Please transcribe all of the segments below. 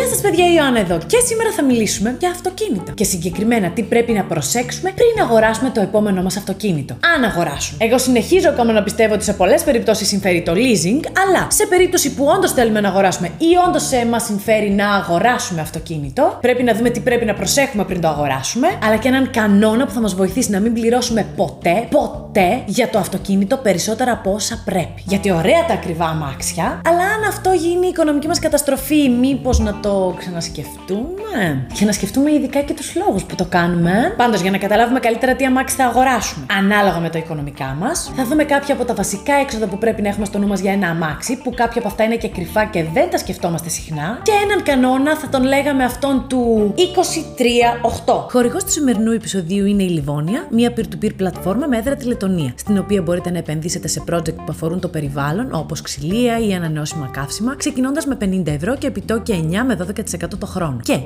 Γεια σας, παιδιά, η Ιωάννα εδώ. Και σήμερα θα μιλήσουμε για αυτοκίνητα. Και συγκεκριμένα τι πρέπει να προσέξουμε πριν αγοράσουμε το επόμενό μας αυτοκίνητο. Αν αγοράσουμε. Εγώ συνεχίζω ακόμα να πιστεύω ότι σε πολλές περιπτώσεις συμφέρει το leasing, αλλά σε περίπτωση που όντως θέλουμε να αγοράσουμε ή όντως μας συμφέρει να αγοράσουμε αυτοκίνητο, πρέπει να δούμε τι πρέπει να προσέχουμε πριν το αγοράσουμε, αλλά και έναν κανόνα που θα μας βοηθήσει να μην πληρώσουμε ποτέ, ποτέ για το αυτοκίνητο περισσότερα από όσα πρέπει. Γιατί ωραία τα ακριβά αμάξια, αλλά αν αυτό γίνει η οικονομική μας καταστροφή, μήπως να το ξανασκεφτούμε. Και να σκεφτούμε ειδικά και τους λόγους που το κάνουμε. Πάντως, για να καταλάβουμε καλύτερα τι αμάξι θα αγοράσουμε, ανάλογα με το οικονομικά μας, θα δούμε κάποια από τα βασικά έξοδα που πρέπει να έχουμε στο νου μας για ένα αμάξι, που κάποια από αυτά είναι και κρυφά και δεν τα σκεφτόμαστε συχνά. Και έναν κανόνα θα τον λέγαμε αυτόν του 23-8. Χορηγός του σημερινού επεισοδίου είναι η Λιβόνια, μια peer-to-peer πλατφόρμα με έδρα τη Λετωνία, στην οποία μπορείτε να επενδύσετε σε project που αφορούν το περιβάλλον, όπως ξυλία ή ανανεώσιμα καύσιμα, ξεκινώντας με 50 ευρώ και επιτόκια 9 με 12% το χρόνο. Και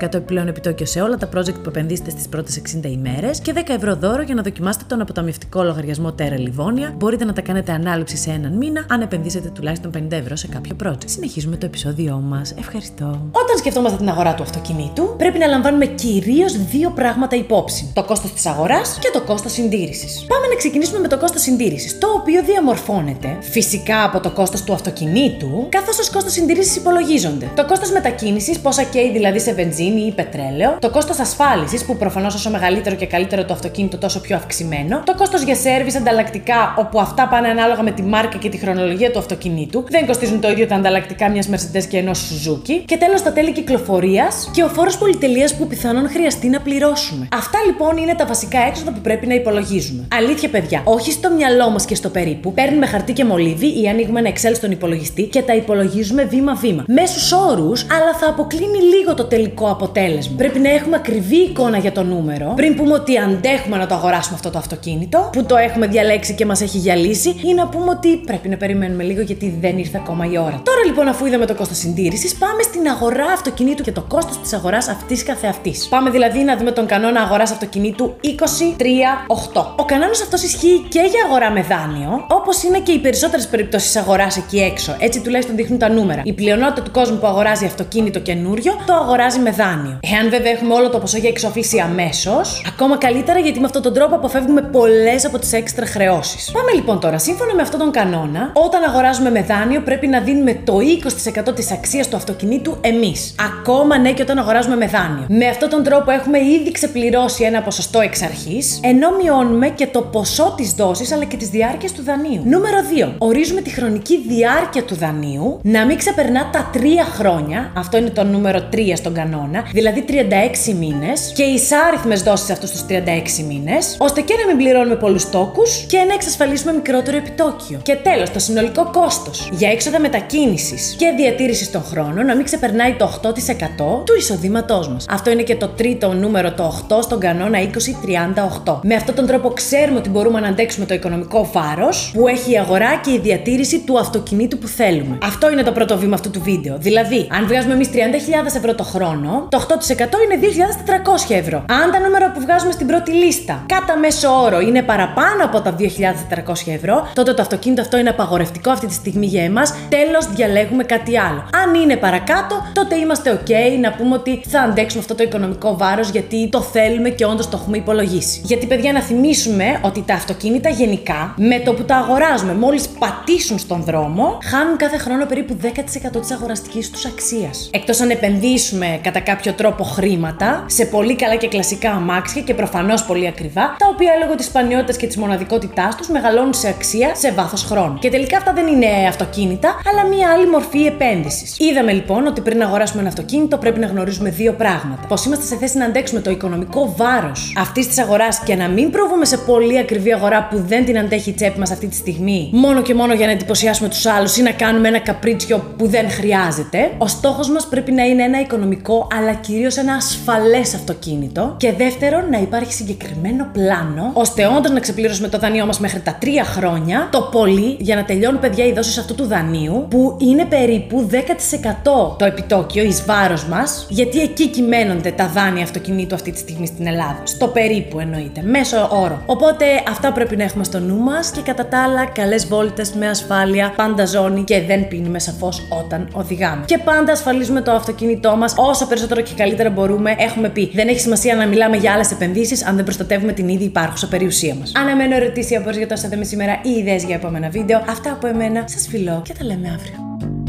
1% επιπλέον επιτόκιο σε όλα τα project που επενδύσετε στις πρώτες 60 ημέρες και 10 ευρώ δώρο για να δοκιμάσετε τον αποταμιευτικό λογαριασμό Terra Livonia. Μπορείτε να τα κάνετε ανάληψη σε έναν μήνα αν επενδύσετε τουλάχιστον 50 ευρώ σε κάποιο project. Συνεχίζουμε το επεισόδιό μας. Ευχαριστώ. Όταν σκεφτόμαστε την αγορά του αυτοκινήτου, πρέπει να λαμβάνουμε κυρίως δύο πράγματα υπόψη: το κόστος της αγοράς και το κόστος συντήρησης. Πάμε να ξεκινήσουμε με το κόστος συντήρησης, το οποίο διαμορφώνεται φυσικά από το κόστος του αυτοκινήτου, καθώς ως κόστος συντήρησης υπολογίζονται. Το κόστος μετακίνηση, πόσα καίει δηλαδή σε βενζίνη ή πετρέλαιο, το κόστος ασφάλισης, που προφανώς όσο μεγαλύτερο και καλύτερο το αυτοκίνητο, τόσο πιο αυξημένο, το κόστος για σερβι ανταλλακτικά, όπου αυτά πάνε ανάλογα με τη μάρκα και τη χρονολογία του αυτοκινήτου, δεν κοστίζουν το ίδιο τα ανταλλακτικά μιας Mercedes και ενός Suzuki, και τέλος τα τέλη κυκλοφορίας και ο φόρος πολυτελείας που πιθανόν χρειαστεί να πληρώσουμε. Αυτά λοιπόν είναι τα βασικά έξοδα που πρέπει να υπολογίζουμε. Αλήθεια, παιδιά, όχι στο μυαλό μας και στο περίπου, παίρνουμε χαρτί και μολύβι ή ανοίγουμε ένα Excel στον υπολογιστή και τα υπολογίζουμε βήμα-βήμα. Μέσους όρους, αλλά θα αποκλίνει λίγο το τελικό αποτέλεσμα. Πρέπει να έχουμε ακριβή εικόνα για το νούμερο, πριν πούμε ότι αντέχουμε να το αγοράσουμε αυτό το αυτοκίνητο, που το έχουμε διαλέξει και μας έχει γυαλίσει, ή να πούμε ότι πρέπει να περιμένουμε λίγο γιατί δεν ήρθε ακόμα η ώρα. Τώρα λοιπόν, αφού είδαμε το κόστος συντήρησης, πάμε στην αγορά αυτοκινήτου και το κόστος της αγοράς αυτής καθεαυτής. Πάμε δηλαδή να δούμε τον κανόνα αγοράς αυτοκινήτου 23-8. Ο κανόνας αυτός ισχύει και για αγορά με δάνειο, όπως είναι και οι περισσότερες περιπτώσεις αγοράς εκεί έξω. Έτσι τουλάχιστον δείχνουν τα νούμερα. Η πλειονότητα του κόσμου που αγοράζει αυτοκίνητο καινούριο το αγοράζει με δάνειο. Εάν βέβαια έχουμε όλο το ποσό για εξοφλήση αμέσως, ακόμα καλύτερα γιατί με αυτόν τον τρόπο αποφεύγουμε πολλές από τις έξτρα χρεώσεις. Πάμε λοιπόν τώρα, σύμφωνα με αυτόν τον κανόνα, όταν αγοράζουμε με δάνειο πρέπει να δίνουμε το 20% της αξίας του αυτοκινήτου εμείς. Ακόμα ναι και όταν αγοράζουμε με δάνειο. Με αυτόν τον τρόπο έχουμε ήδη ξεπληρώσει ένα ποσοστό εξ αρχής, ενώ μειώνουμε και το ποσό της δόσης αλλά και τη διάρκεια του δανείου. Νούμερο 2. Ορίζουμε τη χρονική διάρκεια του δανείου να μην ξεπερνά τα 3 χρόνια. Αυτό είναι το νούμερο 3 στον κανόνα, δηλαδή 36 μήνες και εισάριθμε δόσεις αυτούς τους 36 μήνες, ώστε και να μην πληρώνουμε πολλούς τόκους και να εξασφαλίσουμε μικρότερο επιτόκιο. Και τέλος, το συνολικό κόστος για έξοδα μετακίνησης και διατήρησης των χρόνων να μην ξεπερνάει το 8% του εισοδήματός μας. Αυτό είναι και το τρίτο νούμερο, το 8 στον κανόνα 2038. Με αυτόν τον τρόπο ξέρουμε ότι μπορούμε να αντέξουμε το οικονομικό βάρος που έχει η αγορά και η διατήρηση του αυτοκινήτου που θέλουμε. Αυτό είναι το πρώτο βήμα αυτού του βίντεο. Δηλαδή, αν βγάζουμε εμείς 30.000 ευρώ το χρόνο, το 8% είναι 2.400 ευρώ. Αν τα νούμερα που βγάζουμε στην πρώτη λίστα κατά μέσο όρο είναι παραπάνω από τα 2.400 ευρώ, τότε το αυτοκίνητο αυτό είναι απαγορευτικό αυτή τη στιγμή για εμάς. Τέλος, διαλέγουμε κάτι άλλο. Αν είναι παρακάτω, τότε είμαστε OK να πούμε ότι θα αντέξουμε αυτό το οικονομικό βάρος γιατί το θέλουμε και όντως το έχουμε υπολογίσει. Γιατί, παιδιά, να θυμίσουμε ότι τα αυτοκίνητα γενικά, με το που τα αγοράζουμε, μόλις πατήσουν στον δρόμο, χάνουν κάθε χρόνο περίπου 10% της αγοραστικής τους αξίας. Εκτός αν επενδύσουμε κατά κάποιο τρόπο χρήματα σε πολύ καλά και κλασικά αμάξια και προφανώς πολύ ακριβά, τα οποία λόγω τη σπανιότητα και τη μοναδικότητάς τους μεγαλώνουν σε αξία σε βάθος χρόνου. Και τελικά αυτά δεν είναι αυτοκίνητα, αλλά μία άλλη μορφή επένδυσης. Είδαμε λοιπόν ότι πριν αγοράσουμε ένα αυτοκίνητο πρέπει να γνωρίζουμε δύο πράγματα. Πως είμαστε σε θέση να αντέξουμε το οικονομικό βάρος αυτής της αγοράς και να μην προβούμε σε πολύ ακριβή αγορά που δεν την αντέχει η τσέπη μας αυτή τη στιγμή, μόνο και μόνο για να εντυπωσιάσουμε τους άλλους ή να κάνουμε ένα καπρίτσιο που δεν χρειάζεται. Ο στόχος μας πρέπει να είναι ένα οικονομικό αλλά κυρίως ένα ασφαλές αυτοκίνητο. Και δεύτερον, να υπάρχει συγκεκριμένο πλάνο ώστε όντως να ξεπληρώσουμε το δανείο μας μέχρι τα τρία χρόνια, το πολύ, για να τελειώνουν παιδιά οι δόσεις αυτού του δανείου, που είναι περίπου 10% το επιτόκιο εις βάρος μας, γιατί εκεί κυμαίνονται τα δάνεια αυτοκινήτου αυτή τη στιγμή στην Ελλάδα. Στο περίπου εννοείται, μέσω όρο. Οπότε αυτά πρέπει να έχουμε στο νου μας και κατά τα άλλα, καλές βόλτες με ασφάλεια, πάντα ζώνη και δεν πίνουμε σαφώς όταν οδηγάμε. Και πάντα ασφαλίζουμε το αυτοκίνητό μας όσο περισσότερο και καλύτερα μπορούμε. Έχουμε πει, δεν έχει σημασία να μιλάμε για άλλες επενδύσεις αν δεν προστατεύουμε την ήδη υπάρχουσα περιουσία μας. Αναμένω ερωτήσεις από για το με σήμερα ή ιδέες για επόμενα βίντεο. Αυτά από εμένα. Σας φιλώ και τα λέμε αύριο.